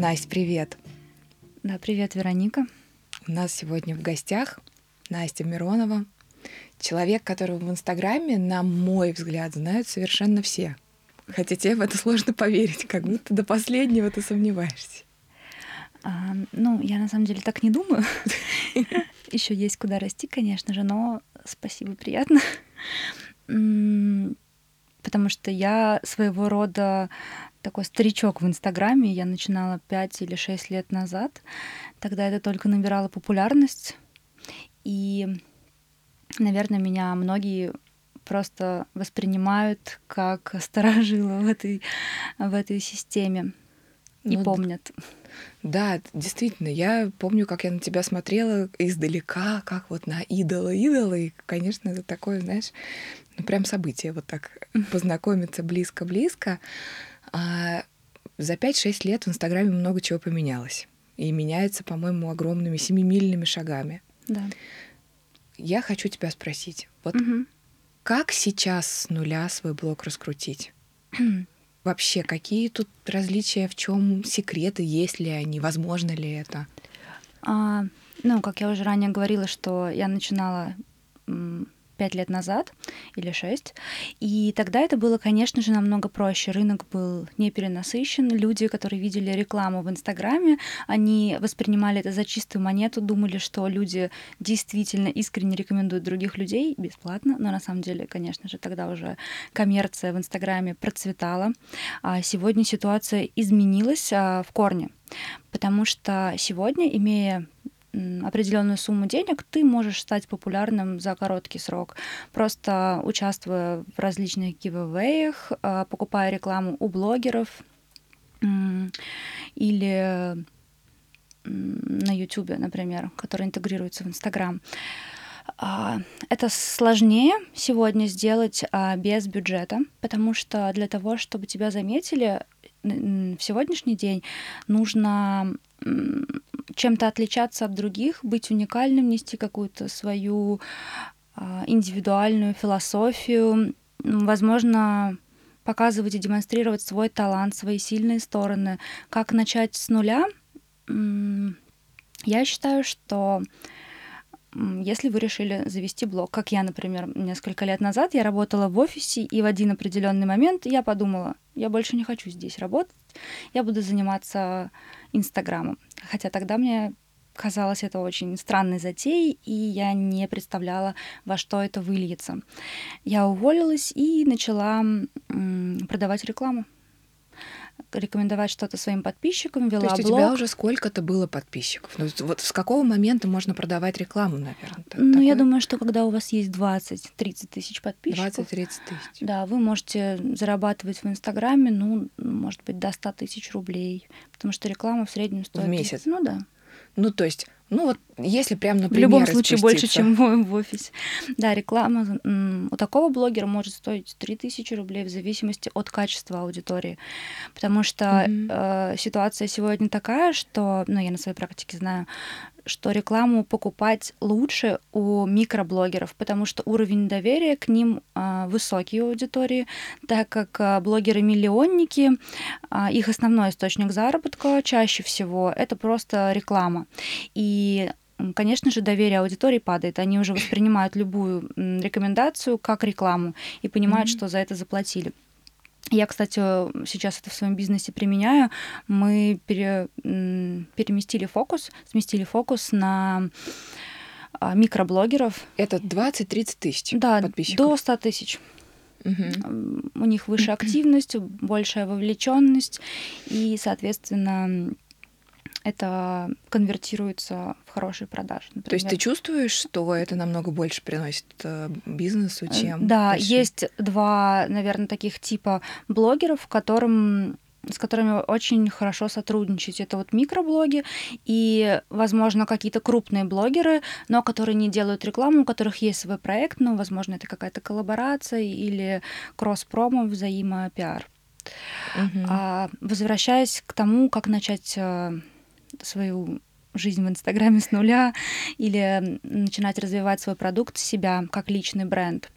Настя, привет. Да, привет, Вероника. У нас сегодня в гостях Настя Миронова, человек, которого в Инстаграме, на мой взгляд, знают совершенно все. Хотя тебе в это сложно поверить, как будто до последнего ты сомневаешься. А, ну, я на самом деле так не думаю. Еще есть куда расти, конечно же, но спасибо, приятно. Потому что я своего рода такой старичок в Инстаграме. Я начинала 5 или 6 лет назад. Тогда это только набирало популярность. И, наверное, меня многие просто воспринимают как старожила в этой, в этой системе и ну, помнят. Да, действительно, я помню, как я на тебя смотрела издалека, как вот на идола идола, и, конечно, это такое, знаешь, ну прям событие, вот так познакомиться близко-близко. А за 5-6 лет в Инстаграме много чего поменялось. И меняется, по-моему, огромными семимильными шагами. Да. Я хочу тебя спросить, вот угу. как сейчас с нуля свой блог раскрутить? Вообще, какие тут различия, в чем секреты, есть ли они, возможно ли это? А, ну, как я уже ранее говорила, что я начинала пять лет назад или шесть. И тогда это было, конечно же, намного проще. Рынок был не перенасыщен. Люди, которые видели рекламу в Инстаграме, они воспринимали это за чистую монету, думали, что люди действительно искренне рекомендуют других людей бесплатно. Но на самом деле, конечно же, тогда уже коммерция в Инстаграме процветала. А сегодня ситуация изменилась а, в корне. Потому что сегодня, имея определенную сумму денег, ты можешь стать популярным за короткий срок, просто участвуя в различных гивэвэях, а, покупая рекламу у блогеров или на YouTube, например, который интегрируется в Инстаграм. А, это сложнее сегодня сделать а, без бюджета, потому что для того, чтобы тебя заметили, в сегодняшний день нужно чем-то отличаться от других, быть уникальным, нести какую-то свою а, индивидуальную философию, возможно, показывать и демонстрировать свой талант, свои сильные стороны. Как начать с нуля? Я считаю, что если вы решили завести блог, как я, например, несколько лет назад, я работала в офисе, и в один определенный момент я подумала, я больше не хочу здесь работать, я буду заниматься Инстаграмом. Хотя тогда мне казалось это очень странной затеей, и я не представляла, во что это выльется. Я уволилась и начала продавать рекламу рекомендовать что-то своим подписчикам, вела То есть блог. у тебя уже сколько-то было подписчиков? Ну, вот с какого момента можно продавать рекламу, наверное? Ну, такое? я думаю, что когда у вас есть 20-30 тысяч подписчиков... 20-30 тысяч. Да, вы можете зарабатывать в Инстаграме, ну, может быть, до 100 тысяч рублей, потому что реклама в среднем стоит... В месяц? Ну, да. Ну, то есть ну вот, если прям, например, В любом случае больше, чем в офисе. Да, реклама у такого блогера может стоить 3000 рублей в зависимости от качества аудитории. Потому что mm-hmm. э, ситуация сегодня такая, что, ну, я на своей практике знаю, что рекламу покупать лучше у микроблогеров, потому что уровень доверия к ним а, высокий у аудитории, так как а, блогеры-миллионники, а, их основной источник заработка чаще всего это просто реклама. И конечно же, доверие аудитории падает. Они уже воспринимают любую рекомендацию как рекламу и понимают, mm-hmm. что за это заплатили. Я, кстати, сейчас это в своем бизнесе применяю. Мы пере, переместили фокус, сместили фокус на а, микроблогеров. Это 20-30 тысяч да, подписчиков? до 100 тысяч. Угу. У них выше активность, большая вовлеченность, и, соответственно, это конвертируется в хорошие продажи. Например. То есть ты чувствуешь, что это намного больше приносит э, бизнесу, э, чем... Да, большие... есть два, наверное, таких типа блогеров, которым с которыми очень хорошо сотрудничать. Это вот микроблоги и, возможно, какие-то крупные блогеры, но которые не делают рекламу, у которых есть свой проект, ну, возможно, это какая-то коллаборация или кросс-промо, взаимопиар. Угу. А, возвращаясь к тому, как начать э, свою жизнь в Инстаграме с нуля или начинать развивать свой продукт, себя как личный бренд.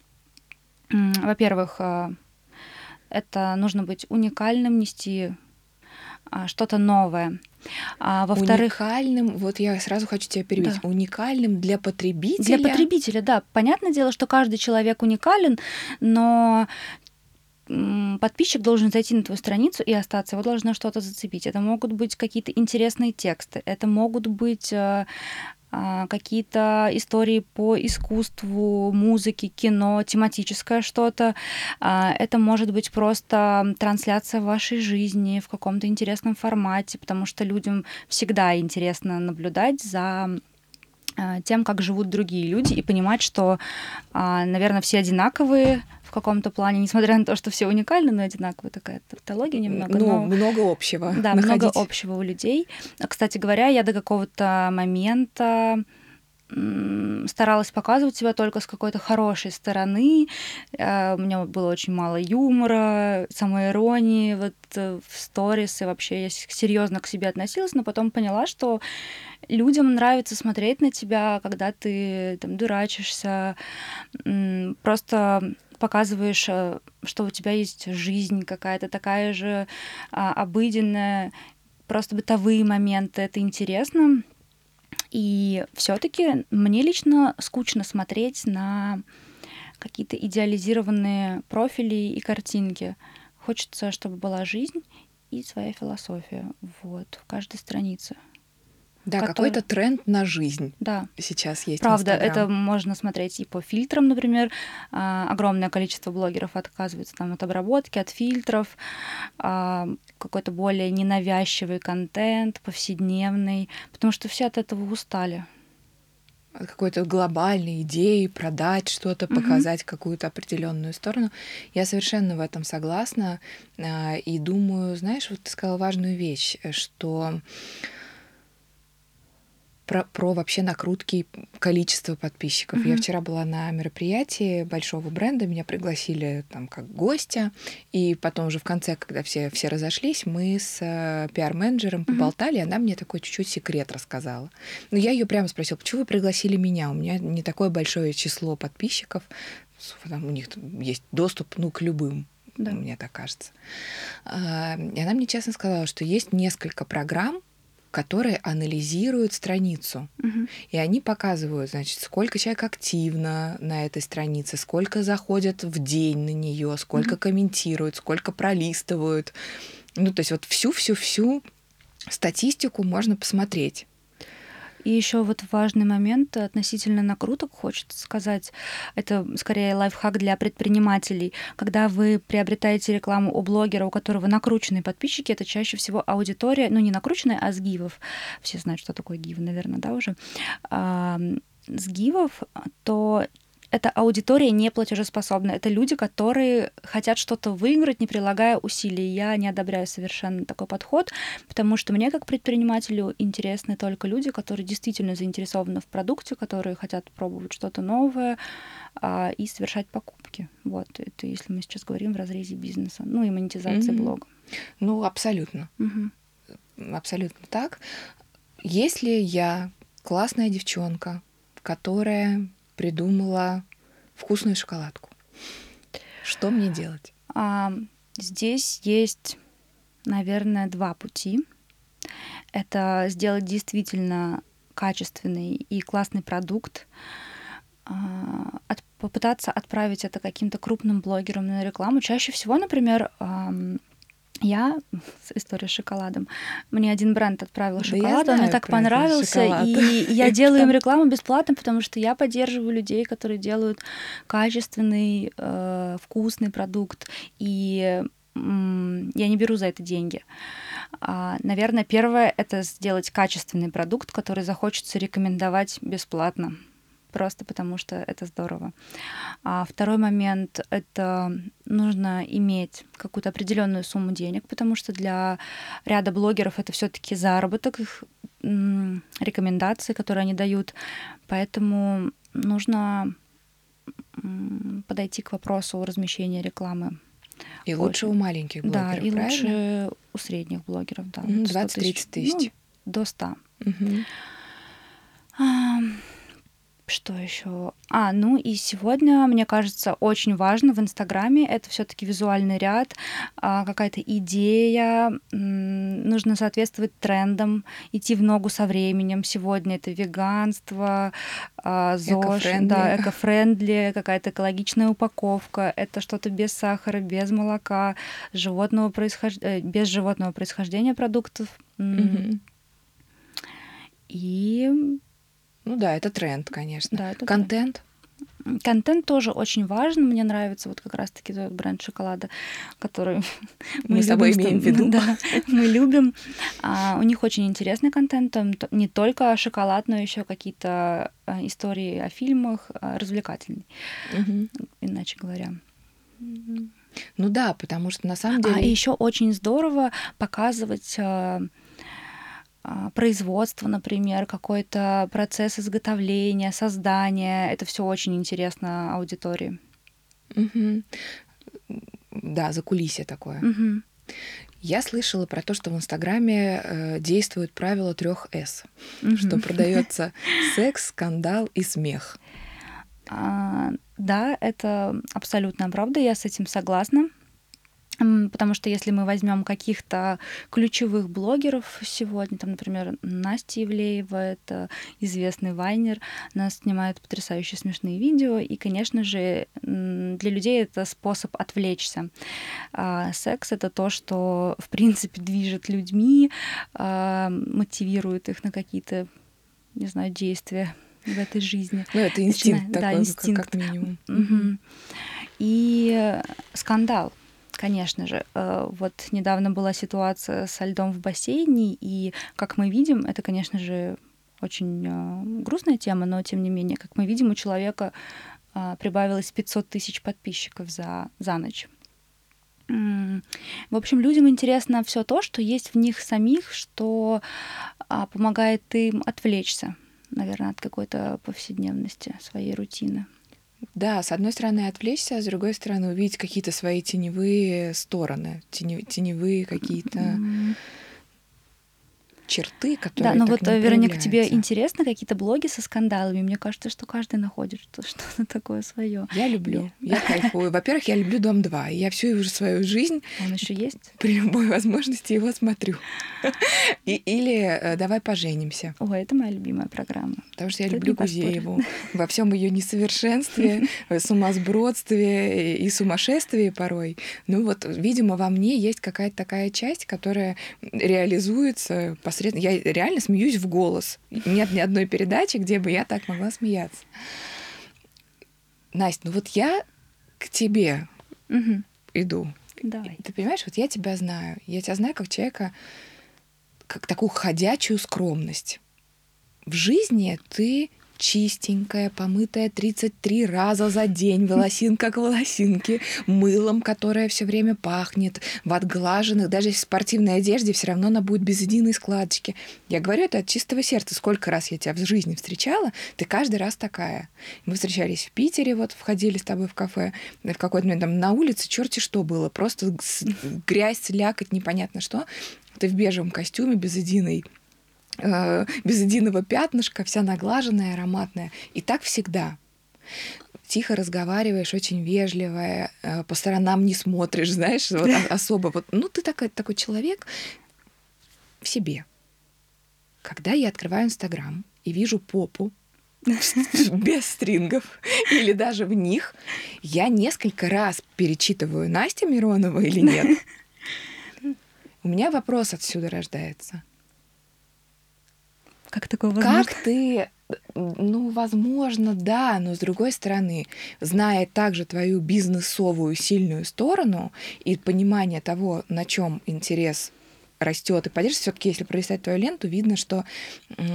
Во-первых, э, это нужно быть уникальным, нести а, что-то новое. А, во-вторых, уникальным, вот я сразу хочу тебя перебить, да. уникальным для потребителя. Для потребителя, да. Понятное дело, что каждый человек уникален, но подписчик должен зайти на твою страницу и остаться, его должно что-то зацепить. Это могут быть какие-то интересные тексты, это могут быть э, а, какие-то истории по искусству, музыке, кино, тематическое что-то. А, это может быть просто трансляция вашей жизни в каком-то интересном формате, потому что людям всегда интересно наблюдать за тем, как живут другие люди, и понимать, что, наверное, все одинаковые, в каком-то плане, несмотря на то, что все уникальны, но одинаковые, такая тавтология немного. Ну, но... много общего. Да, находить. много общего у людей. Кстати говоря, я до какого-то момента старалась показывать себя только с какой-то хорошей стороны. Э, у меня было очень мало юмора, самоиронии вот э, в сторис, и вообще я серьезно к себе относилась, но потом поняла, что людям нравится смотреть на тебя, когда ты там дурачишься, просто показываешь, э, что у тебя есть жизнь какая-то такая же а, обыденная, просто бытовые моменты, это интересно. И все-таки мне лично скучно смотреть на какие-то идеализированные профили и картинки. Хочется, чтобы была жизнь и своя философия вот, в каждой странице. Да, который... какой-то тренд на жизнь. Да. Сейчас есть. Правда, это можно смотреть и по фильтрам, например. А, огромное количество блогеров отказывается там от обработки, от фильтров. А, какой-то более ненавязчивый контент, повседневный, потому что все от этого устали какой-то глобальной идеи, продать что-то, показать mm-hmm. какую-то определенную сторону. Я совершенно в этом согласна. А, и думаю, знаешь, вот ты сказала важную вещь, что про, про вообще накрутки количества подписчиков. Mm-hmm. Я вчера была на мероприятии большого бренда, меня пригласили там как гостя, и потом уже в конце, когда все, все разошлись, мы с э, пиар-менеджером mm-hmm. поболтали, она мне такой чуть-чуть секрет рассказала. Но я ее прямо спросила, почему вы пригласили меня? У меня не такое большое число подписчиков, там у них есть доступ ну, к любым да. мне так кажется. А, и она мне честно сказала, что есть несколько программ, которые анализируют страницу. Угу. И они показывают, значит, сколько человек активно на этой странице, сколько заходят в день на нее, сколько угу. комментируют, сколько пролистывают. Ну, то есть вот всю-всю-всю статистику можно посмотреть. И еще вот важный момент относительно накруток, хочется сказать, это скорее лайфхак для предпринимателей. Когда вы приобретаете рекламу у блогера, у которого накрученные подписчики, это чаще всего аудитория, ну не накрученная, а с гивов. Все знают, что такое гив, наверное, да, уже. С гивов, то это аудитория не платежеспособная. Это люди, которые хотят что-то выиграть, не прилагая усилий. Я не одобряю совершенно такой подход, потому что мне, как предпринимателю, интересны только люди, которые действительно заинтересованы в продукте, которые хотят пробовать что-то новое а, и совершать покупки. Вот, это если мы сейчас говорим в разрезе бизнеса, ну и монетизации mm-hmm. блога. Ну, абсолютно. Mm-hmm. Абсолютно так. Если я классная девчонка, которая придумала вкусную шоколадку. Что мне делать? А, здесь есть, наверное, два пути. Это сделать действительно качественный и классный продукт, а, от, попытаться отправить это каким-то крупным блогерам на рекламу. Чаще всего, например, я история с шоколадом. Мне один бренд отправил да шоколад, он мне так понравился, и я делаю им рекламу бесплатно, потому что я поддерживаю людей, которые делают качественный, э, вкусный продукт, и я не беру за это деньги. А, наверное, первое это сделать качественный продукт, который захочется рекомендовать бесплатно просто потому что это здорово. А второй момент — это нужно иметь какую-то определенную сумму денег, потому что для ряда блогеров это все таки заработок, их рекомендации, которые они дают. Поэтому нужно подойти к вопросу размещения рекламы. И лучше у маленьких блогеров, Да, и правильно? лучше у средних блогеров, да. 20-30 тысяч. Ну, до 100. Угу. Что еще? А, ну и сегодня, мне кажется, очень важно в Инстаграме это все-таки визуальный ряд, а, какая-то идея, нужно соответствовать трендам, идти в ногу со временем. Сегодня это веганство, а, ЗОЖ, да, эко-френдли, какая-то экологичная упаковка, это что-то без сахара, без молока, животного происхож... Э, без животного происхождения продуктов. Мгм. И Ну да, это тренд, конечно. да, это тренд. Контент. Контент тоже очень важен. Мне нравится вот как раз-таки тот бренд шоколада, который Мы с собой любим, имеем в виду. Да, мы любим. А, у них очень интересный контент, там не только шоколад, но еще какие-то а, истории о фильмах, а, развлекательный, Мгм. иначе говоря. Ну да, потому что на самом А деле... еще очень здорово показывать а, а, производство, например, какой-то процесс изготовления, создания. Это все очень интересно аудитории. Да, закулисье такое. Мгм. Я слышала про то, что в Инстаграме э, действует правило трех С, что продается секс, скандал и смех. А, Да, это абсолютно правда, я с этим согласна. Потому что если мы возьмем каких-то ключевых блогеров сегодня, там, например, Настя Евлеева, это известный вайнер, она снимает потрясающе смешные видео, и, конечно же, для людей это способ отвлечься. А секс — это то, что, в принципе, движет людьми, а, мотивирует их на какие-то, не знаю, действия в этой жизни. Ну, это инстинкт да, такой, как- инстинкт. как минимум. Мгм. И скандал, конечно же. Э, Вот недавно была ситуация со льдом в бассейне, и, как мы видим, это, конечно же, очень э, грустная тема, но, тем не менее, как мы видим, у человека э, прибавилось 500 тысяч подписчиков за, за ночь. В общем, людям интересно все то, что есть в них самих, что а, помогает им отвлечься, наверное, от какой-то повседневности, своей рутины. Да, с одной стороны отвлечься, а с другой стороны увидеть какие-то свои теневые стороны, тене- теневые какие-то М, черты, которые Да, но так вот, э, Вероника, тебе интересны какие-то блоги со скандалами? Мне кажется, что каждый находит что- что-то такое свое. Я люблю, я кайфую. Во-первых, я люблю Дом 2, и я всю уже свою жизнь Он еще есть? при любой возможности его смотрю. И- или э, «Давай поженимся», Ой, это моя любимая программа. потому что я Тут люблю. Гузееву во всем ее несовершенстве, э, сумасбродстве и сумасшествии порой. Ну вот, видимо, во мне есть какая-то такая часть, которая реализуется посредством... Я реально смеюсь в голос. Нет ни одной передачи, где бы я так могла смеяться. Настя, ну вот я к тебе Мгм. иду. Давай. Ты понимаешь, вот я тебя знаю. Я тебя знаю как человека, как такую ходячую скромность. В жизни ты чистенькая, помытая 33 раза за день, волосинка к волосинке, мылом, которое все время пахнет, в отглаженных, даже в спортивной одежде, все равно она будет без единой складочки. Я говорю это от чистого сердца. Сколько раз я тебя в жизни встречала, ты каждый раз такая. Мы встречались в Питере, вот входили с тобой в кафе, в какой-то момент там на улице черти что было, просто грязь, слякоть, непонятно что. Ты в бежевом костюме без единой э, без единого пятнышка, вся наглаженная, ароматная. И так всегда. Тихо разговариваешь, очень вежливая, э, по сторонам не смотришь, знаешь, вот особо. Вот, ну, ты такой, такой человек в себе. Когда я открываю Инстаграм и вижу попу без стрингов или даже в них, я несколько раз перечитываю, Настя Миронова или нет. У меня вопрос отсюда рождается. Как такое возможно? Как ты, ну, возможно, да, но с другой стороны, зная также твою бизнесовую сильную сторону и понимание того, на чем интерес растет и поддерживается, все-таки, если пролистать твою ленту, видно, что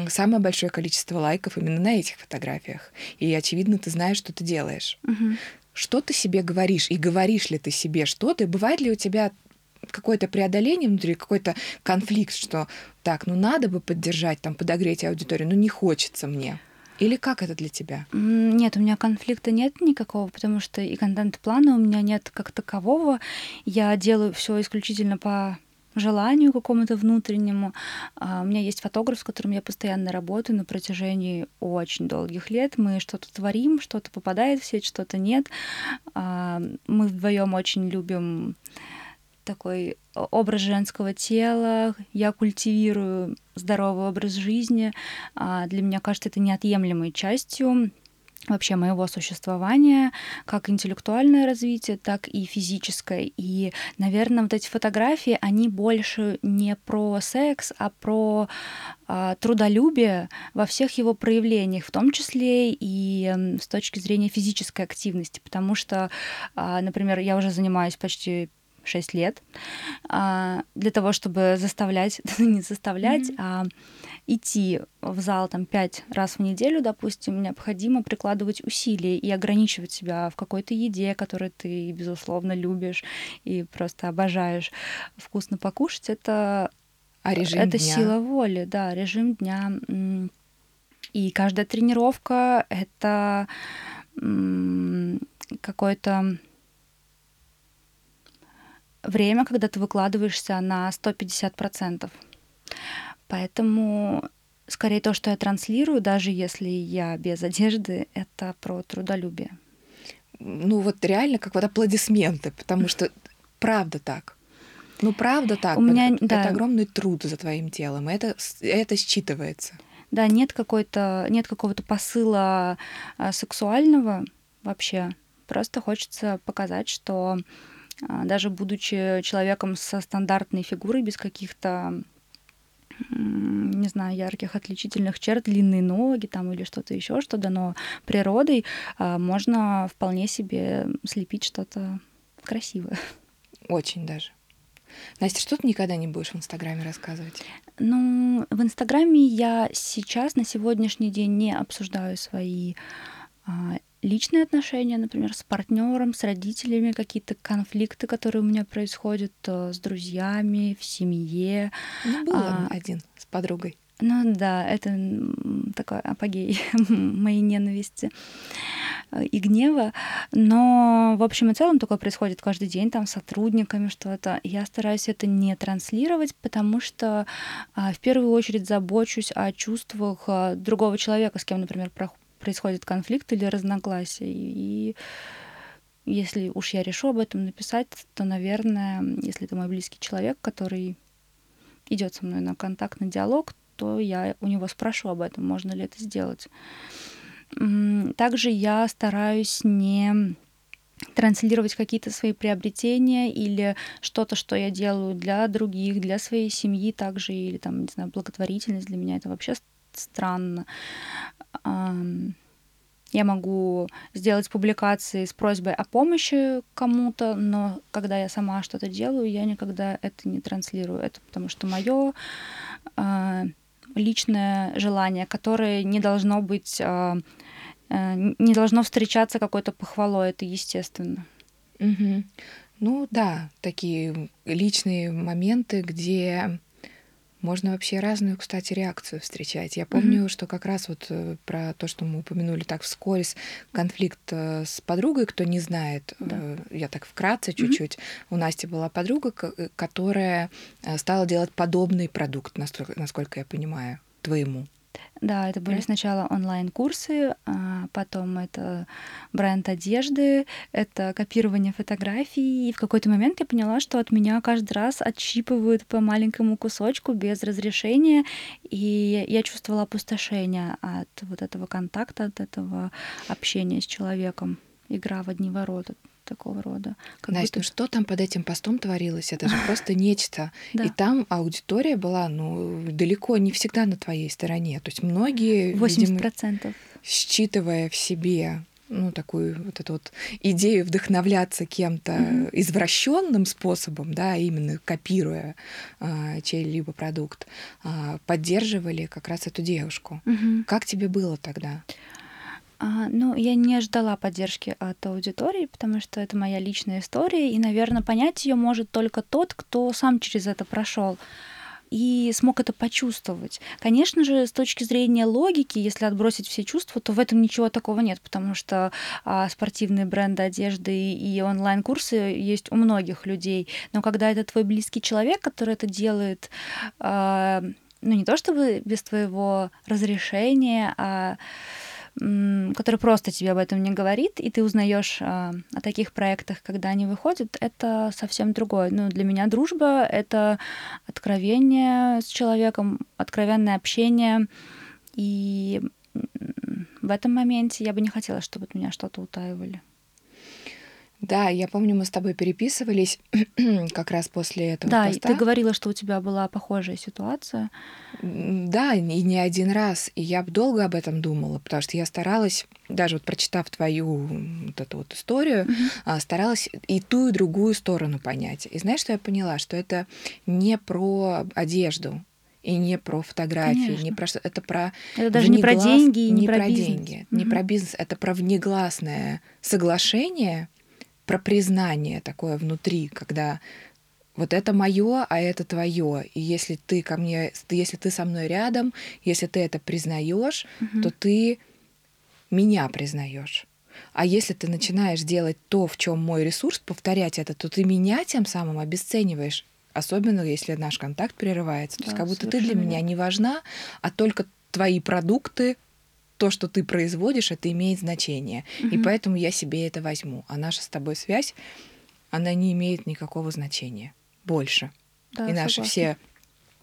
самое большое количество лайков именно на этих фотографиях. И, очевидно, ты знаешь, что ты делаешь. Мгм. Что ты себе говоришь? И говоришь ли ты себе что-то? И бывает ли у тебя какое-то преодоление внутри, какой-то конфликт, что так, ну надо бы поддержать, там, подогреть аудиторию, но не хочется мне. Или как это для тебя? Нет, у меня конфликта нет никакого, потому что и контент-плана у меня нет как такового. Я делаю все исключительно по желанию какому-то внутреннему. А, у меня есть фотограф, с которым я постоянно работаю на протяжении очень долгих лет. Мы что-то творим, что-то попадает в сеть, что-то нет. А, мы вдвоем очень любим такой образ женского тела, я культивирую здоровый образ жизни. А, для меня кажется это неотъемлемой частью вообще моего существования, как интеллектуальное развитие, так и физическое. И, наверное, вот эти фотографии, они больше не про секс, а про а, трудолюбие во всех его проявлениях, в том числе и с точки зрения физической активности, потому что, а, например, я уже занимаюсь почти 6 лет а, для того, чтобы заставлять, не заставлять, mm-hmm. а идти в зал там пять раз в неделю, допустим, необходимо прикладывать усилия и ограничивать себя в какой-то еде, которую ты, безусловно, любишь и просто обожаешь вкусно покушать. Это, а режим это дня? сила воли, да, режим дня. И каждая тренировка — это какой-то время, когда ты выкладываешься на 150%. Поэтому скорее то, что я транслирую, даже если я без одежды, это про трудолюбие. Ну вот реально как вот аплодисменты, потому что правда так. Ну правда так. У меня, это, да. огромный труд за твоим телом, и это, это считывается. Да, нет какой-то, нет какого-то посыла а, сексуального вообще. Просто хочется показать, что даже будучи человеком со стандартной фигурой, без каких-то не знаю, ярких отличительных черт, длинные ноги там или что-то еще, что дано природой, а, можно вполне себе слепить что-то красивое. Очень даже. Настя, что ты никогда не будешь в Инстаграме рассказывать? Ну, в Инстаграме я сейчас, на сегодняшний день, не обсуждаю свои а, личные отношения, например, с партнером, с родителями, какие-то конфликты, которые у меня происходят э, с друзьями, в семье. Ну, был а, один с подругой. Ну да, это такой апогей моей ненависти э, и гнева. Но в общем и целом такое происходит каждый день там с сотрудниками что-то. Я стараюсь это не транслировать, потому что а, в первую очередь забочусь о чувствах а, другого человека, с кем, например, происходит конфликт или разногласие. И если уж я решу об этом написать, то, наверное, если это мой близкий человек, который идет со мной на контактный диалог, то я у него спрошу об этом, можно ли это сделать. Также я стараюсь не транслировать какие-то свои приобретения или что-то, что я делаю для других, для своей семьи также, или там, не знаю, благотворительность для меня это вообще странно. Я могу сделать публикации с просьбой о помощи кому-то, но когда я сама что-то делаю, я никогда это не транслирую. Это потому что мое а, личное желание, которое не должно быть, а, а, не должно встречаться какой-то похвалой, это естественно. Угу. Ну да, такие личные моменты, где можно вообще разную, кстати, реакцию встречать. Я помню, mm-hmm. что как раз вот э, про то, что мы упомянули так вскользь, конфликт э, с подругой, кто не знает, да. Э, я так вкратце чуть-чуть. Mm-hmm. У Насти была подруга, которая стала делать подобный продукт, насколько я понимаю, твоему. Да, это были сначала онлайн-курсы, а потом это бренд одежды, это копирование фотографий. И в какой-то момент я поняла, что от меня каждый раз отщипывают по маленькому кусочку без разрешения, и я чувствовала опустошение от вот этого контакта, от этого общения с человеком. Игра в одни ворота такого рода. Как Настя, будто... ну что там под этим постом творилось? Это же просто нечто. И там аудитория была, ну, далеко не всегда на твоей стороне. То есть многие, 80%. Видимо, считывая в себе ну, такую вот эту вот идею вдохновляться кем-то mm-hmm. извращенным способом, да, именно копируя а, чей-либо продукт, а, поддерживали как раз эту девушку. Mm-hmm. Как тебе было тогда? А, ну, я не ждала поддержки от аудитории, потому что это моя личная история, и, наверное, понять ее может только тот, кто сам через это прошел. и смог это почувствовать. Конечно же, с точки зрения логики, если отбросить все чувства, то в этом ничего такого нет, потому что а, спортивные бренды одежды и онлайн-курсы есть у многих людей. Но когда это твой близкий человек, который это делает, а, ну не то чтобы без твоего разрешения, а который просто тебе об этом не говорит, и ты узнаешь а, о таких проектах, когда они выходят, это совсем другое. Ну, для меня дружба — это откровение с человеком, откровенное общение, и в этом моменте я бы не хотела, чтобы от меня что-то утаивали. Да, я помню, мы с тобой переписывались как раз после этого. Да, поста. ты говорила, что у тебя была похожая ситуация. Да, и не один раз. И я долго об этом думала, потому что я старалась, даже вот прочитав твою вот эту вот историю, mm-hmm. старалась и ту, и другую сторону понять. И знаешь, что я поняла? Что это не про одежду, и не про фотографии, Конечно. не про что, это про это даже внеглас... не про деньги, не, не про, про деньги, угу. не про бизнес, это про внегласное соглашение про признание такое внутри, когда вот это мое, а это твое. И если ты ко мне, если ты со мной рядом, если ты это признаешь, угу. то ты меня признаешь. А если ты начинаешь делать то, в чем мой ресурс, повторять это, то ты меня тем самым обесцениваешь. Особенно если наш контакт прерывается. Да, то есть как будто ты для меня не важна, а только твои продукты то, что ты производишь, это имеет значение. Угу. И поэтому я себе это возьму. А наша с тобой связь, она не имеет никакого значения больше. Да, и наши согласна. все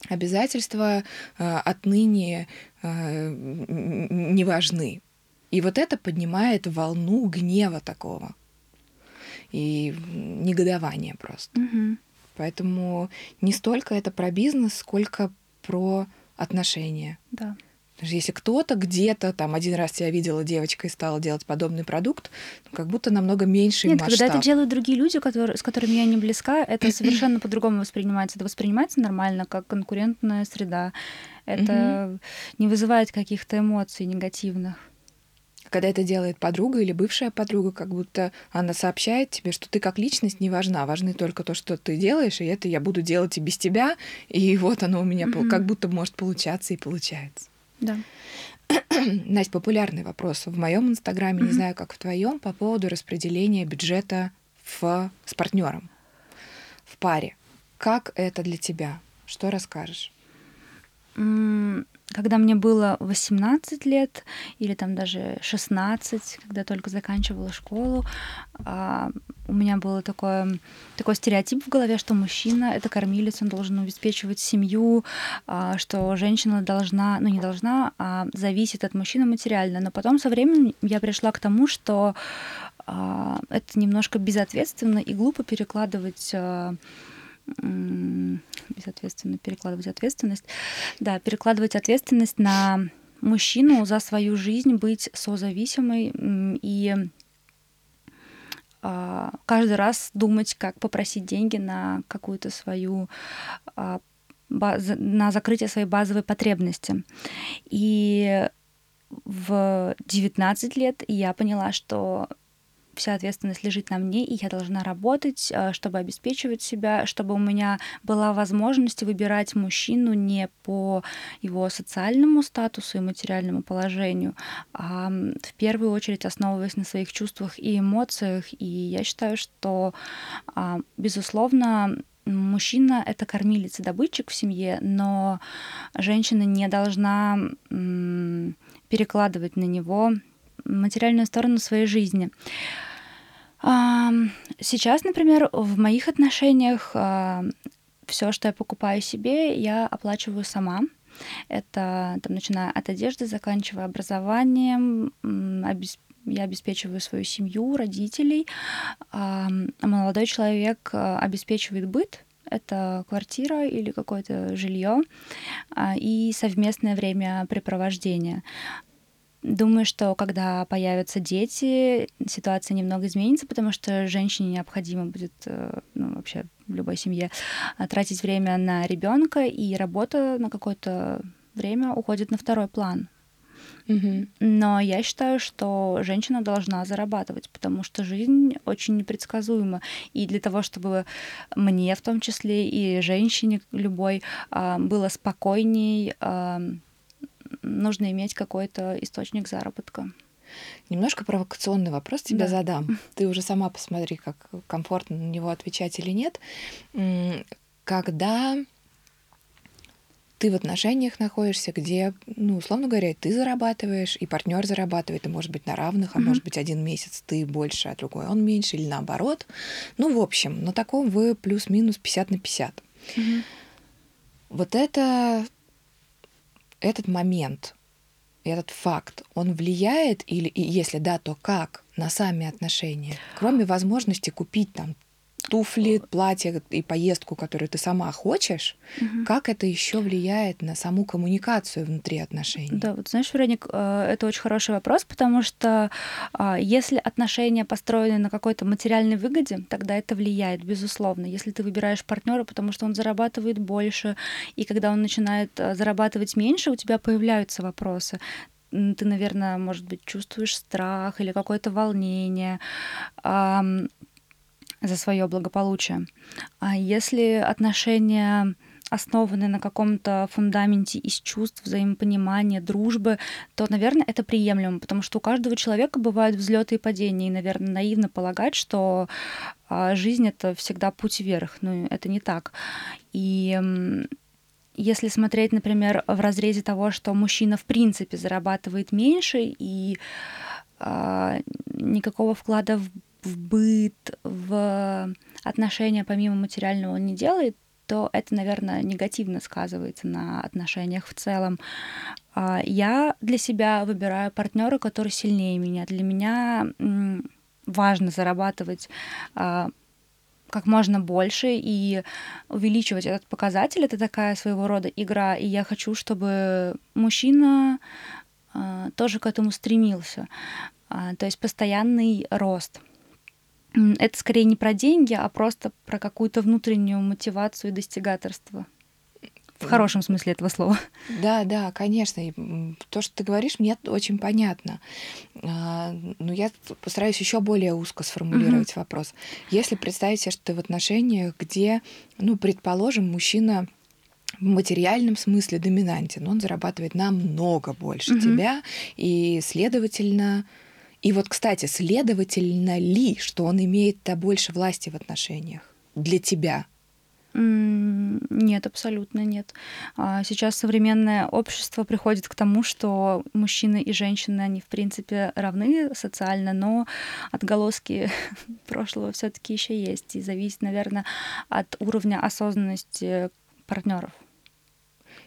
обязательства э, отныне э, не важны. И вот это поднимает волну гнева такого и негодования просто. Угу. Поэтому не столько это про бизнес, сколько про отношения. Да. Если кто-то где-то там один раз тебя видела девочкой и стала делать подобный продукт, ну, как будто намного меньше Нет, масштаб. когда это делают другие люди, которые, с которыми я не близка, это совершенно по-другому воспринимается. Это воспринимается нормально, как конкурентная среда. Это не вызывает каких-то эмоций негативных когда это делает подруга или бывшая подруга, как будто она сообщает тебе, что ты как личность не важна, важны только то, что ты делаешь, и это я буду делать и без тебя, и вот оно у меня mm-hmm. как будто может получаться и получается. Да. Настя, популярный вопрос в моем инстаграме, не знаю, как в твоем, по поводу распределения бюджета в, с партнером в паре. Как это для тебя? Что расскажешь? Когда мне было 18 лет или там даже 16, когда только заканчивала школу, а, у меня был такой, такой стереотип в голове, что мужчина — это кормилец, он должен обеспечивать семью, а, что женщина должна, ну не должна, а зависит от мужчины материально. Но потом со временем я пришла к тому, что а, это немножко безответственно и глупо перекладывать безответственно перекладывать ответственность. Да, перекладывать ответственность на мужчину за свою жизнь, быть созависимой и а, каждый раз думать, как попросить деньги на какую-то свою а, на закрытие своей базовой потребности. И в 19 лет я поняла, что вся ответственность лежит на мне, и я должна работать, э, чтобы обеспечивать себя, чтобы у меня была возможность выбирать мужчину не по его социальному статусу и материальному положению, а в первую очередь основываясь на своих чувствах и эмоциях. И я считаю, что, а, безусловно, мужчина — это кормилец добытчик в семье, но женщина не должна перекладывать на него материальную сторону своей жизни. Сейчас, например, в моих отношениях а, все, что я покупаю себе, я оплачиваю сама. Это там, начиная от одежды, заканчивая образованием, я обеспечиваю свою семью, родителей. А молодой человек а, обеспечивает быт, это квартира или какое-то жилье и совместное времяпрепровождение. Думаю, что когда появятся дети, ситуация немного изменится, потому что женщине необходимо будет, э, ну, вообще в любой семье, э, тратить время на ребенка, и работа на какое-то время уходит на второй план. Угу. Но я считаю, что женщина должна зарабатывать, потому что жизнь очень непредсказуема. И для того, чтобы мне в том числе и женщине любой а, было спокойней, нужно иметь какой-то источник заработка. Немножко провокационный вопрос тебе да. задам. Ты уже сама посмотри, как комфортно на него отвечать или нет. Когда ты в отношениях находишься, где, ну, условно говоря, ты зарабатываешь, и партнер зарабатывает, и может быть на равных, а mm-hmm. может быть один месяц ты больше, а другой он меньше, или наоборот. Ну, в общем, на таком вы плюс-минус 50 на 50. Mm-hmm. Вот это этот момент, этот факт, он влияет, или и если да, то как на сами отношения? Кроме возможности купить там туфли, платье и поездку, которую ты сама хочешь, угу. как это еще влияет на саму коммуникацию внутри отношений? Да, вот знаешь, Вероник, э, это очень хороший вопрос, потому что а, если отношения построены на какой-то материальной выгоде, тогда это влияет, безусловно. Если ты выбираешь партнера, потому что он зарабатывает больше, и когда он начинает э, зарабатывать меньше, у тебя появляются вопросы ты, наверное, может быть, чувствуешь страх или какое-то волнение за свое благополучие. А если отношения основаны на каком-то фундаменте из чувств, взаимопонимания, дружбы, то, наверное, это приемлемо, потому что у каждого человека бывают взлеты и падения, и, наверное, наивно полагать, что а, жизнь это всегда путь вверх. Ну, это не так. И если смотреть, например, в разрезе того, что мужчина в принципе зарабатывает меньше и э, никакого вклада в в быт, в отношения помимо материального он не делает, то это, наверное, негативно сказывается на отношениях в целом. А, я для себя выбираю партнера, который сильнее меня. Для меня важно зарабатывать а, как можно больше и увеличивать этот показатель. Это такая своего рода игра, и я хочу, чтобы мужчина а, тоже к этому стремился. То есть постоянный рост это скорее не про деньги, а просто про какую-то внутреннюю мотивацию и достигаторство. В хорошем смысле этого слова. Да, да, конечно. И то, что ты говоришь, мне очень понятно. А, но я постараюсь еще более узко сформулировать угу. вопрос. Если представить себе, что ты в отношениях, где, ну, предположим, мужчина в материальном смысле доминантен, он зарабатывает намного больше угу. тебя, и, следовательно, и вот, кстати, следовательно ли, что он имеет-то больше власти в отношениях для тебя? Нет, абсолютно нет. А сейчас современное общество приходит к тому, что мужчины и женщины, они в принципе равны социально, но отголоски прошлого все-таки еще есть. И зависит, наверное, от уровня осознанности партнеров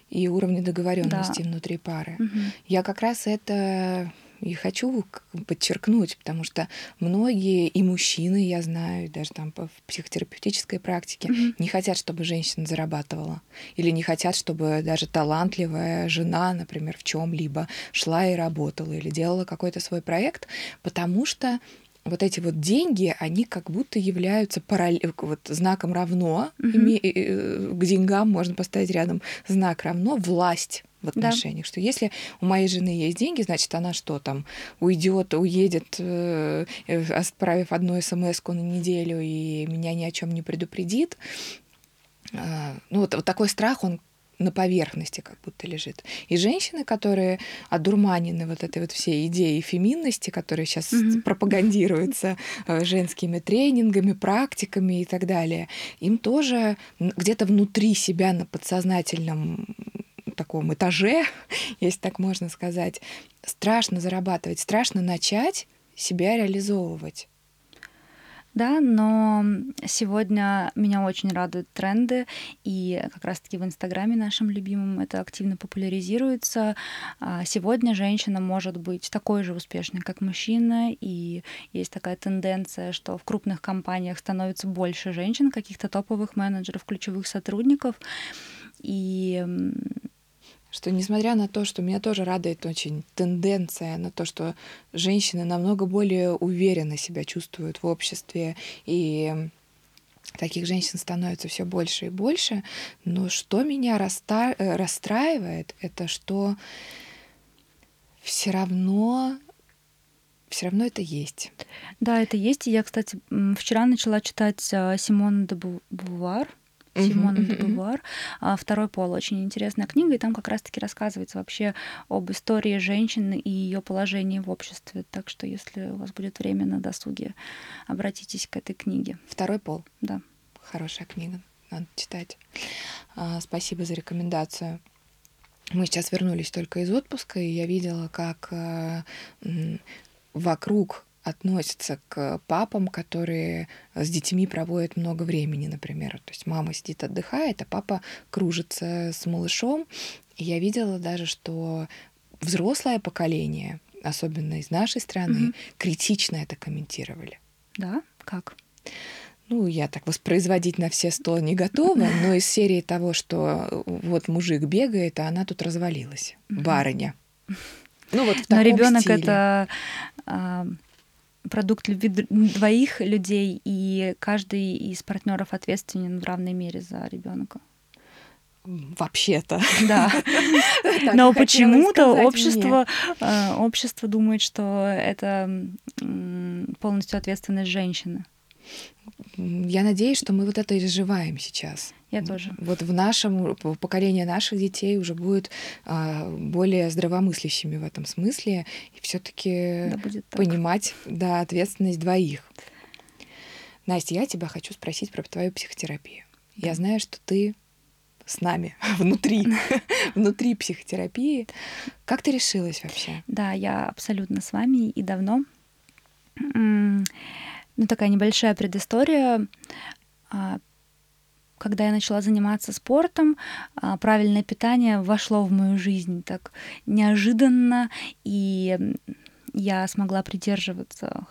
и уровня договоренности да. внутри пары. Угу. Я как раз это и хочу подчеркнуть, потому что многие и мужчины, я знаю, даже там в психотерапевтической практике, mm-hmm. не хотят, чтобы женщина зарабатывала. Или не хотят, чтобы даже талантливая жена, например, в чем-либо шла и работала или делала какой-то свой проект, потому что вот эти вот деньги, они как будто являются параллель, вот, знаком равно, mm-hmm. к деньгам можно поставить рядом знак равно власть в отношениях, да. что если у моей жены есть деньги, значит, она что там, уйдет, уедет, э, э, отправив одну смс на неделю и меня ни о чем не предупредит. А, ну, вот, вот такой страх, он на поверхности как будто лежит. И женщины, которые одурманены вот этой вот всей идеей феминности, которая сейчас mm-hmm. пропагандируется э, женскими тренингами, практиками и так далее, им тоже где-то внутри себя на подсознательном таком этаже, если так можно сказать, страшно зарабатывать, страшно начать себя реализовывать. Да, но сегодня меня очень радуют тренды, и как раз-таки в Инстаграме нашим любимым это активно популяризируется. А сегодня женщина может быть такой же успешной, как мужчина, и есть такая тенденция, что в крупных компаниях становится больше женщин, каких-то топовых менеджеров, ключевых сотрудников. И что несмотря на то, что меня тоже радует очень тенденция на то, что женщины намного более уверенно себя чувствуют в обществе, и таких женщин становится все больше и больше, но что меня расстра... расстраивает, это что все равно все равно это есть. Да, это есть. И я, кстати, вчера начала читать а, Симона де Бувар. Де Бувар. Второй пол. Очень интересная книга, и там как раз-таки рассказывается вообще об истории женщины и ее положении в обществе. Так что, если у вас будет время на досуге, обратитесь к этой книге. Второй пол. Да. Хорошая книга. Надо читать. А, спасибо за рекомендацию. Мы сейчас вернулись только из отпуска, и я видела, как э, вокруг относятся к папам, которые с детьми проводят много времени, например. То есть мама сидит, отдыхает, а папа кружится с малышом. И я видела даже, что взрослое поколение, особенно из нашей страны, mm-hmm. критично это комментировали. Да? Как? ну, я так воспроизводить на все сто не готова, но из серии того, что вот мужик бегает, а она тут развалилась, барыня. Ну вот в Но ребенок это а, продукт любви двоих людей, и каждый из партнеров ответственен в равной мере за ребенка. Вообще-то. Да. Но почему-то общество, а, общество думает, что это полностью ответственность женщины. Я надеюсь, что мы вот это изживаем сейчас. Я тоже. Вот в нашем поколении наших детей уже будет а, более здравомыслящими в этом смысле и все-таки да, понимать да, ответственность двоих. Настя, я тебя хочу спросить про твою психотерапию. Да. Я знаю, что ты с нами внутри, внутри психотерапии. Как ты решилась вообще? Да, я абсолютно с вами и давно ну, такая небольшая предыстория. А, когда я начала заниматься спортом, а, правильное питание вошло в мою жизнь так неожиданно, и я смогла придерживаться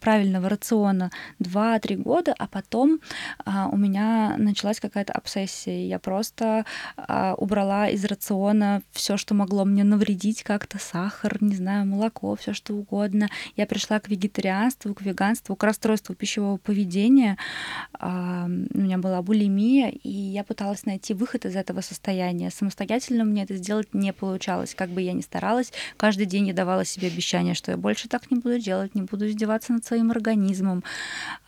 правильного рациона 2-3 года, а потом а, у меня началась какая-то обсессия. Я просто а, убрала из рациона все, что могло мне навредить, как-то сахар, не знаю, молоко, все что угодно. Я пришла к вегетарианству, к веганству, к расстройству пищевого поведения. А, у меня была булимия, и я пыталась найти выход из этого состояния. Самостоятельно мне это сделать не получалось. Как бы я ни старалась, каждый день я давала себе обещание, что я больше так не буду делать, не буду издеваться издеваться над своим организмом,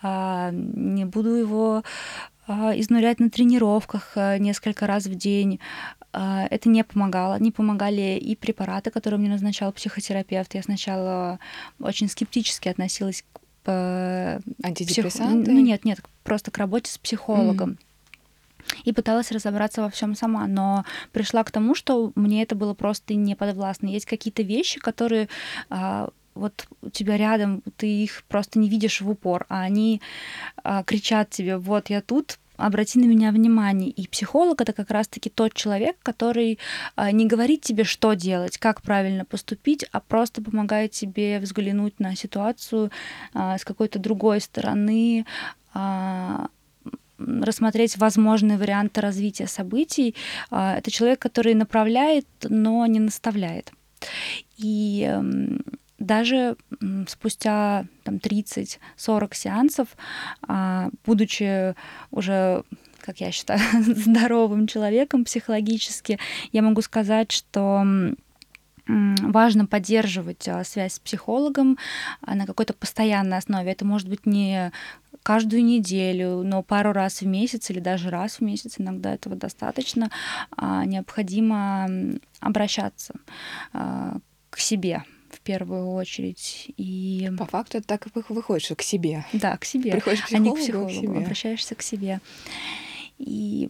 а, не буду его а, изнурять на тренировках а, несколько раз в день. Это не помогало. Не помогали и препараты, которые мне назначал психотерапевт. Я сначала очень скептически относилась к антидепрессантам. Псих... Ну нет, нет, просто к работе с психологом. Mm и пыталась разобраться во всем сама, но пришла к тому, что мне это было просто не подвластно. Есть какие-то вещи, которые вот у тебя рядом, ты их просто не видишь в упор, а они а, кричат тебе, вот я тут, обрати на меня внимание. И психолог это как раз-таки тот человек, который а, не говорит тебе, что делать, как правильно поступить, а просто помогает тебе взглянуть на ситуацию а, с какой-то другой стороны, а, рассмотреть возможные варианты развития событий. Это человек, который направляет, но не наставляет. И эм, даже спустя там, 30-40 сеансов, а, будучи уже как я считаю, здоровым человеком психологически, я могу сказать, что важно поддерживать а, связь с психологом а, на какой-то постоянной основе. Это может быть не каждую неделю, но пару раз в месяц или даже раз в месяц, иногда этого достаточно, необходимо обращаться к себе, в первую очередь. И... По факту это так и выходит, что к себе. Да, к себе. Приходишь к психологу, а не к психологу, к себе. обращаешься к себе. И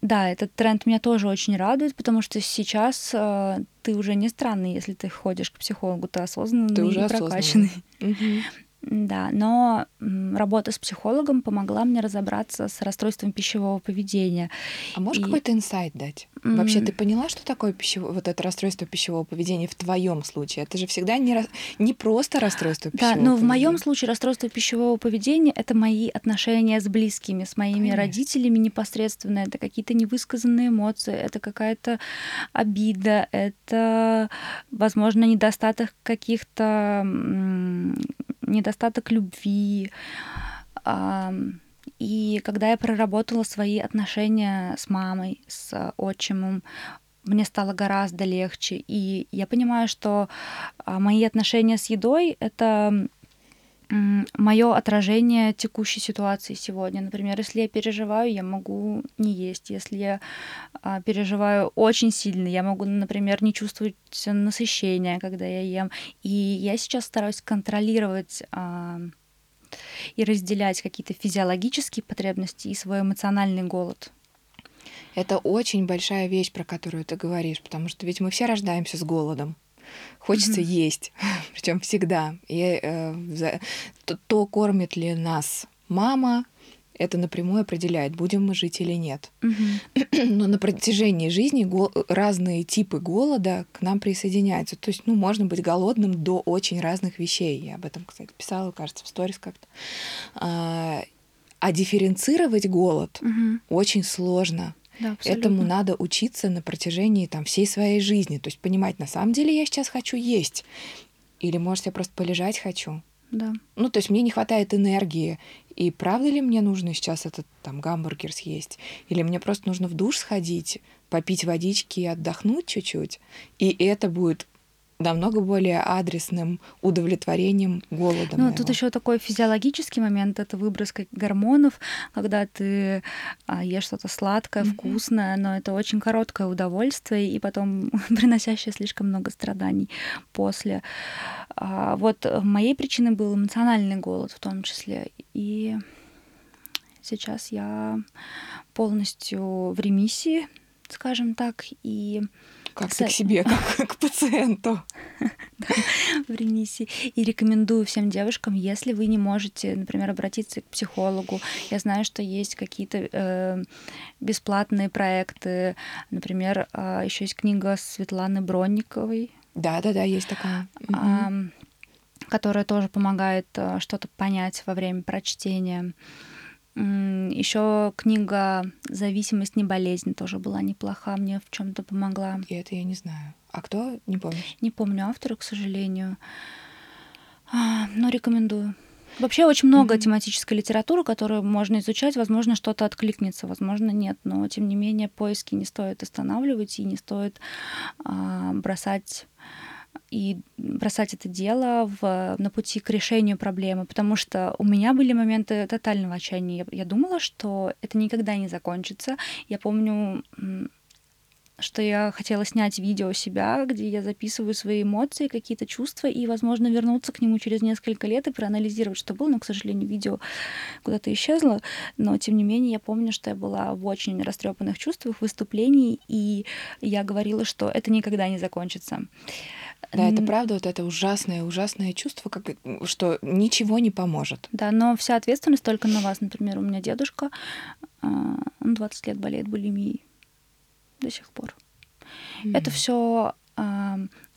да, этот тренд меня тоже очень радует, потому что сейчас э, ты уже не странный, если ты ходишь к психологу, ты осознанный ты уже и прокачанный. Угу. Да, но работа с психологом помогла мне разобраться с расстройством пищевого поведения. А можешь и... какой-то инсайт дать? Mm. Вообще, ты поняла, что такое пищево... вот это расстройство пищевого поведения в твоем случае? Это же всегда не, не просто расстройство пищевого Да, но поведения. в моем случае расстройство пищевого поведения это мои отношения с близкими, с моими Конечно. родителями непосредственно. Это какие-то невысказанные эмоции, это какая-то обида, это, возможно, недостаток каких-то недостаток любви. И когда я проработала свои отношения с мамой, с отчимом, мне стало гораздо легче. И я понимаю, что а, мои отношения с едой — это мое отражение текущей ситуации сегодня. Например, если я переживаю, я могу не есть. Если я а, переживаю очень сильно, я могу, например, не чувствовать насыщения, когда я ем. И я сейчас стараюсь контролировать а, и разделять какие-то физиологические потребности и свой эмоциональный голод. Это очень большая вещь, про которую ты говоришь, потому что ведь мы все рождаемся с голодом. Хочется mm-hmm. есть, причем всегда. И э, за, то, то, кормит ли нас мама, это напрямую определяет, будем мы жить или нет. Mm-hmm. Но на протяжении жизни гол- разные типы голода к нам присоединяются. То есть, ну, можно быть голодным до очень разных вещей. Я об этом, кстати, писала, кажется, в сторис как-то. А, а дифференцировать голод mm-hmm. очень сложно. Да, Этому надо учиться на протяжении там, всей своей жизни. То есть понимать, на самом деле я сейчас хочу есть. Или, может, я просто полежать хочу. Да. Ну, то есть мне не хватает энергии. И правда ли мне нужно сейчас этот там гамбургер съесть? Или мне просто нужно в душ сходить, попить водички и отдохнуть чуть-чуть? И это будет намного более адресным удовлетворением голода. Ну, моего. тут еще такой физиологический момент это выброс гормонов, когда ты а, ешь что-то сладкое, mm-hmm. вкусное, но это очень короткое удовольствие и потом приносящее слишком много страданий после. А, вот моей причиной был эмоциональный голод в том числе. И сейчас я полностью в ремиссии, скажем так, и как ты к себе, как к пациенту. ремиссии. И рекомендую всем девушкам, если вы не можете, например, обратиться к психологу. Я знаю, что есть какие-то э, бесплатные проекты. Например, э, еще есть книга Светланы Бронниковой. Да, да, да, есть такая. Э, которая тоже помогает э, что-то понять во время прочтения. Еще книга «Зависимость не болезнь» тоже была неплоха, мне в чем-то помогла. И это я не знаю. А кто? Не помню. Не помню автора, к сожалению. А, но рекомендую. Вообще очень много mm-hmm. тематической литературы, которую можно изучать. Возможно, что-то откликнется, возможно, нет. Но, тем не менее, поиски не стоит останавливать и не стоит а, бросать и бросать это дело в, на пути к решению проблемы, потому что у меня были моменты тотального отчаяния. Я, думала, что это никогда не закончится. Я помню, что я хотела снять видео себя, где я записываю свои эмоции, какие-то чувства, и, возможно, вернуться к нему через несколько лет и проанализировать, что было. Но, к сожалению, видео куда-то исчезло. Но, тем не менее, я помню, что я была в очень растрепанных чувствах, выступлений, и я говорила, что это никогда не закончится. Да, это правда, вот это ужасное, ужасное чувство, как, что ничего не поможет. Да, но вся ответственность только на вас. Например, у меня дедушка, а, он 20 лет болеет булимией до сих пор. Mm-hmm. Это все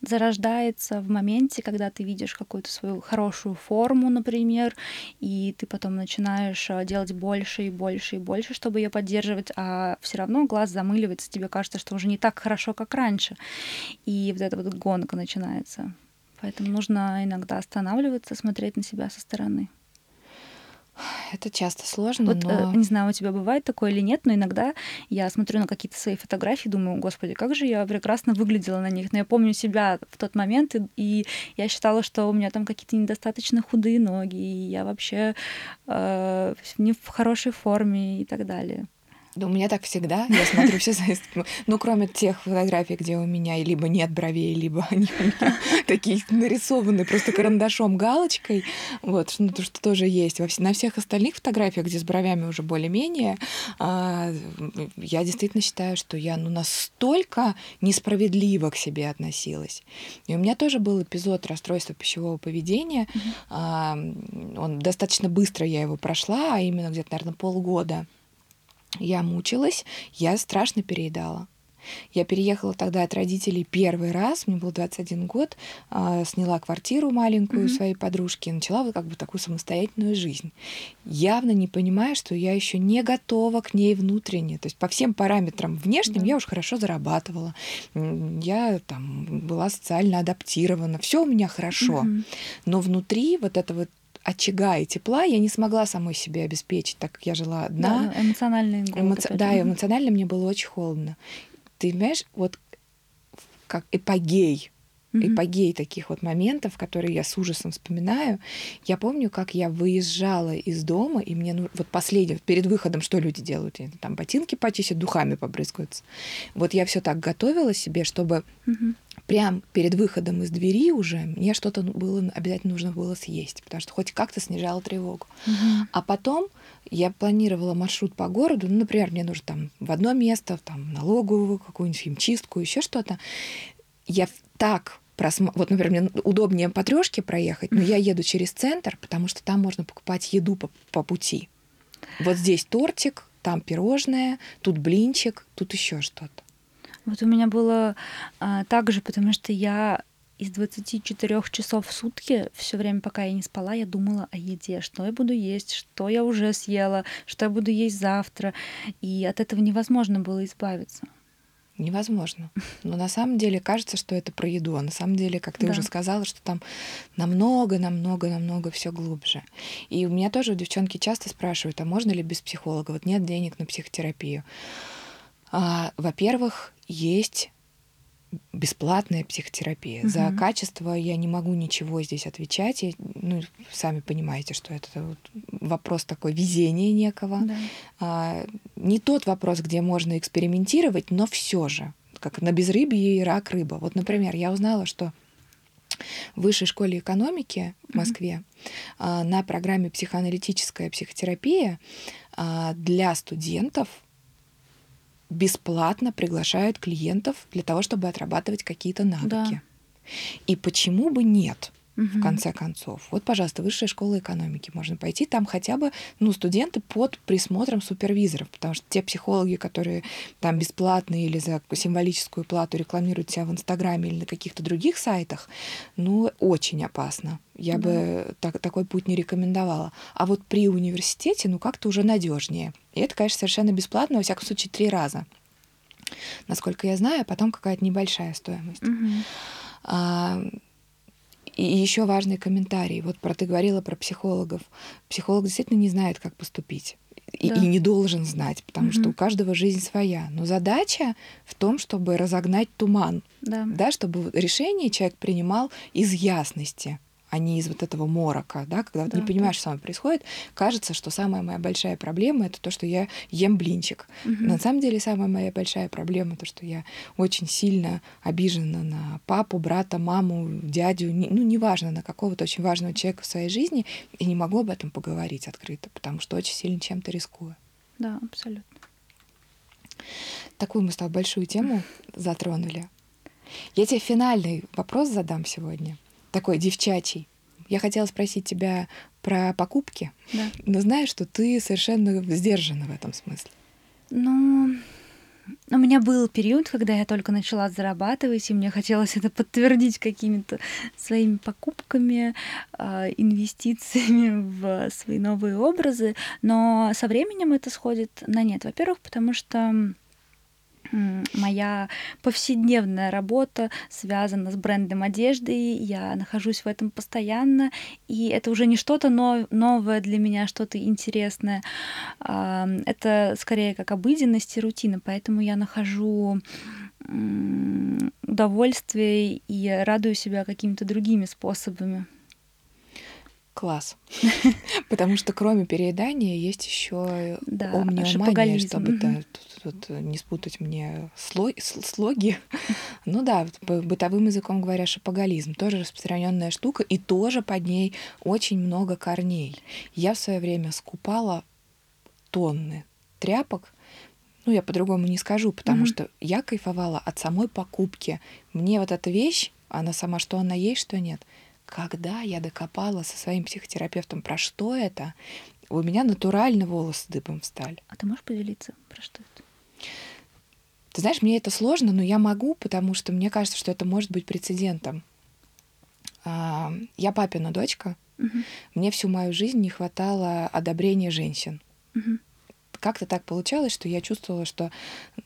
зарождается в моменте, когда ты видишь какую-то свою хорошую форму, например, и ты потом начинаешь а, делать больше и больше и больше, чтобы ее поддерживать, а все равно глаз замыливается, тебе кажется, что уже не так хорошо, как раньше. И вот эта вот гонка начинается. Поэтому нужно иногда останавливаться, смотреть на себя со стороны. Это часто сложно, вот, но... Э, не знаю, у тебя бывает такое или нет, но иногда я смотрю на какие-то свои фотографии, думаю, господи, как же я прекрасно выглядела на них. Но я помню себя в тот момент, и, и я считала, что у меня там какие-то недостаточно худые ноги, и я вообще э, не в хорошей форме и так далее. Да у меня так всегда. Я смотрю все Ну, кроме тех фотографий, где у меня либо нет бровей, либо они у меня такие нарисованы просто карандашом, галочкой. Вот, ну, то, что тоже есть. На всех остальных фотографиях, где с бровями уже более-менее, а, я действительно считаю, что я ну, настолько несправедливо к себе относилась. И у меня тоже был эпизод расстройства пищевого поведения. Он достаточно быстро я его прошла, а именно где-то, наверное, полгода. Я мучилась, я страшно переедала. Я переехала тогда от родителей первый раз, мне был 21 год, э, сняла квартиру маленькую mm-hmm. своей подружки начала вот как бы такую самостоятельную жизнь. Явно не понимая, что я еще не готова к ней внутренне. То есть по всем параметрам внешним mm-hmm. я уж хорошо зарабатывала, я там была социально адаптирована, все у меня хорошо. Mm-hmm. Но внутри вот это вот очага и тепла я не смогла самой себе обеспечить, так как я жила одна. Да, эмоциональный голод. Эмоци... Да, эмоционально мне было очень холодно. Ты понимаешь, вот как эпогей mm-hmm. эпогей таких вот моментов, которые я с ужасом вспоминаю. Я помню, как я выезжала из дома, и мне ну, вот последним, перед выходом, что люди делают? Они там ботинки почистят, духами побрызгаются. Вот я все так готовила себе, чтобы mm-hmm. прям перед выходом из двери уже мне что-то было обязательно нужно было съесть, потому что хоть как-то снижало тревогу. Mm-hmm. А потом я планировала маршрут по городу, ну, например, мне нужно там в одно место, там налоговую, какую-нибудь химчистку, еще что-то. Я так просма... Вот, например, мне удобнее по трешке проехать, но я еду через центр, потому что там можно покупать еду по, по пути. Вот здесь тортик, там пирожное, тут блинчик, тут еще что-то. Вот у меня было а, так же, потому что я из 24 часов в сутки все время, пока я не спала, я думала о еде, что я буду есть, что я уже съела, что я буду есть завтра. И от этого невозможно было избавиться невозможно. Но на самом деле кажется, что это про еду, а на самом деле, как ты да. уже сказала, что там намного, намного, намного все глубже. И у меня тоже девчонки часто спрашивают, а можно ли без психолога? Вот нет денег на психотерапию. А, во-первых, есть бесплатная психотерапия. Угу. За качество я не могу ничего здесь отвечать. Я, ну, сами понимаете, что это вот вопрос такой везения некого. Да. А, не тот вопрос, где можно экспериментировать, но все же, как на безрыбье и рак рыба. Вот, например, я узнала, что в высшей школе экономики в Москве mm-hmm. на программе психоаналитическая психотерапия а, для студентов бесплатно приглашают клиентов для того, чтобы отрабатывать какие-то навыки. Да. И почему бы нет? Угу. в конце концов. Вот, пожалуйста, высшая школа экономики. Можно пойти там хотя бы, ну, студенты под присмотром супервизоров, потому что те психологи, которые там бесплатные или за символическую плату рекламируют себя в Инстаграме или на каких-то других сайтах, ну, очень опасно. Я да. бы так, такой путь не рекомендовала. А вот при университете, ну, как-то уже надежнее. И это, конечно, совершенно бесплатно, во всяком случае, три раза. Насколько я знаю, а потом какая-то небольшая стоимость. Угу. И еще важный комментарий. Вот про ты говорила про психологов. Психолог действительно не знает, как поступить. И, да. и не должен знать, потому угу. что у каждого жизнь своя. Но задача в том, чтобы разогнать туман, да. Да, чтобы решение человек принимал из ясности а не из вот этого морока, да, когда да, не понимаешь, что с вами происходит, кажется, что самая моя большая проблема это то, что я ем блинчик. Угу. На самом деле самая моя большая проблема то, что я очень сильно обижена на папу, брата, маму, дядю, ну неважно на какого-то очень важного человека в своей жизни, и не могу об этом поговорить открыто, потому что очень сильно чем-то рискую. Да, абсолютно. Такую мы с тобой большую тему затронули. Я тебе финальный вопрос задам сегодня такой девчачий. Я хотела спросить тебя про покупки, да. но знаю, что ты совершенно сдержана в этом смысле. Ну, у меня был период, когда я только начала зарабатывать, и мне хотелось это подтвердить какими-то своими покупками, а, инвестициями в свои новые образы. Но со временем это сходит на нет. Во-первых, потому что моя повседневная работа связана с брендом одежды, я нахожусь в этом постоянно, и это уже не что-то новое для меня, что-то интересное. Это скорее как обыденность и рутина, поэтому я нахожу удовольствие и радую себя какими-то другими способами. Класс. Потому что кроме переедания есть еще да, омниомания, чтобы тут не спутать мне слой, слоги. ну да, бытовым языком говоря, шапоголизм. Тоже распространенная штука, и тоже под ней очень много корней. Я в свое время скупала тонны тряпок, ну, я по-другому не скажу, потому mm-hmm. что я кайфовала от самой покупки. Мне вот эта вещь, она сама, что она есть, что нет — когда я докопала со своим психотерапевтом, про что это, у меня натурально волосы дыбом встали. А ты можешь поделиться, про что это? Ты знаешь, мне это сложно, но я могу, потому что мне кажется, что это может быть прецедентом. А, я папина дочка. Угу. Мне всю мою жизнь не хватало одобрения женщин. Угу. Как-то так получалось, что я чувствовала, что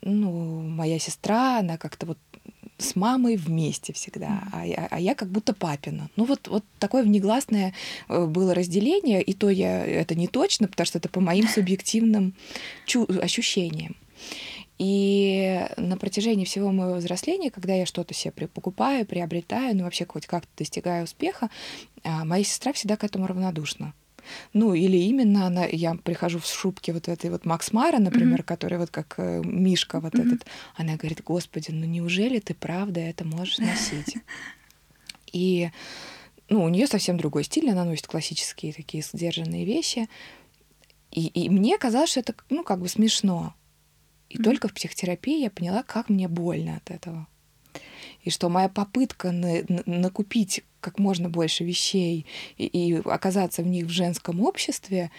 ну, моя сестра, она как-то вот с мамой вместе всегда, а я, а я как будто папина. Ну вот, вот такое внегласное э, было разделение, и то я это не точно, потому что это по моим субъективным ощущениям. И на протяжении всего моего взросления, когда я что-то себе покупаю, приобретаю, ну вообще хоть как-то достигаю успеха, а, моя сестра всегда к этому равнодушна. Ну, или именно она, я прихожу в шубке вот этой вот Макс Мара, например, mm-hmm. который вот как э, Мишка вот mm-hmm. этот, она говорит, господи, ну неужели ты правда это можешь носить? И ну, у нее совсем другой стиль, она носит классические такие сдержанные вещи. И, и мне казалось, что это, ну, как бы смешно. И mm-hmm. только в психотерапии я поняла, как мне больно от этого. И что моя попытка на, на, накупить как можно больше вещей и, и оказаться в них в женском обществе,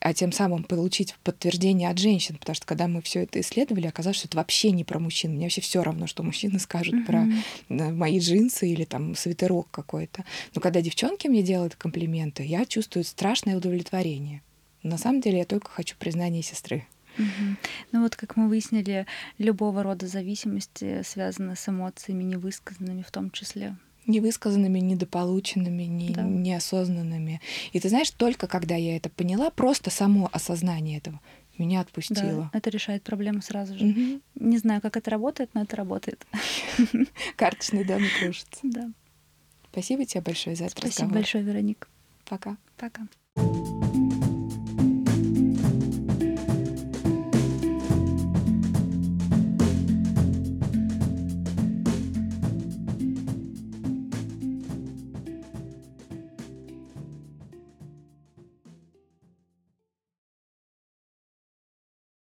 а тем самым получить подтверждение от женщин, потому что когда мы все это исследовали, оказалось, что это вообще не про мужчин. Мне вообще все равно, что мужчины скажут mm-hmm. про э, мои джинсы или там свитерок какой-то. Но когда девчонки мне делают комплименты, я чувствую страшное удовлетворение. На самом деле я только хочу признания сестры. Угу. Ну вот, как мы выяснили, любого рода зависимости связаны с эмоциями невысказанными в том числе. Невысказанными, недополученными, не, да. неосознанными. И ты знаешь, только когда я это поняла, просто само осознание этого меня отпустило. Да, это решает проблему сразу же. Угу. Не знаю, как это работает, но это работает. Карточный домик кружится. Да. Спасибо тебе большое за этот Спасибо разговор. большое, Вероник. Пока. Пока.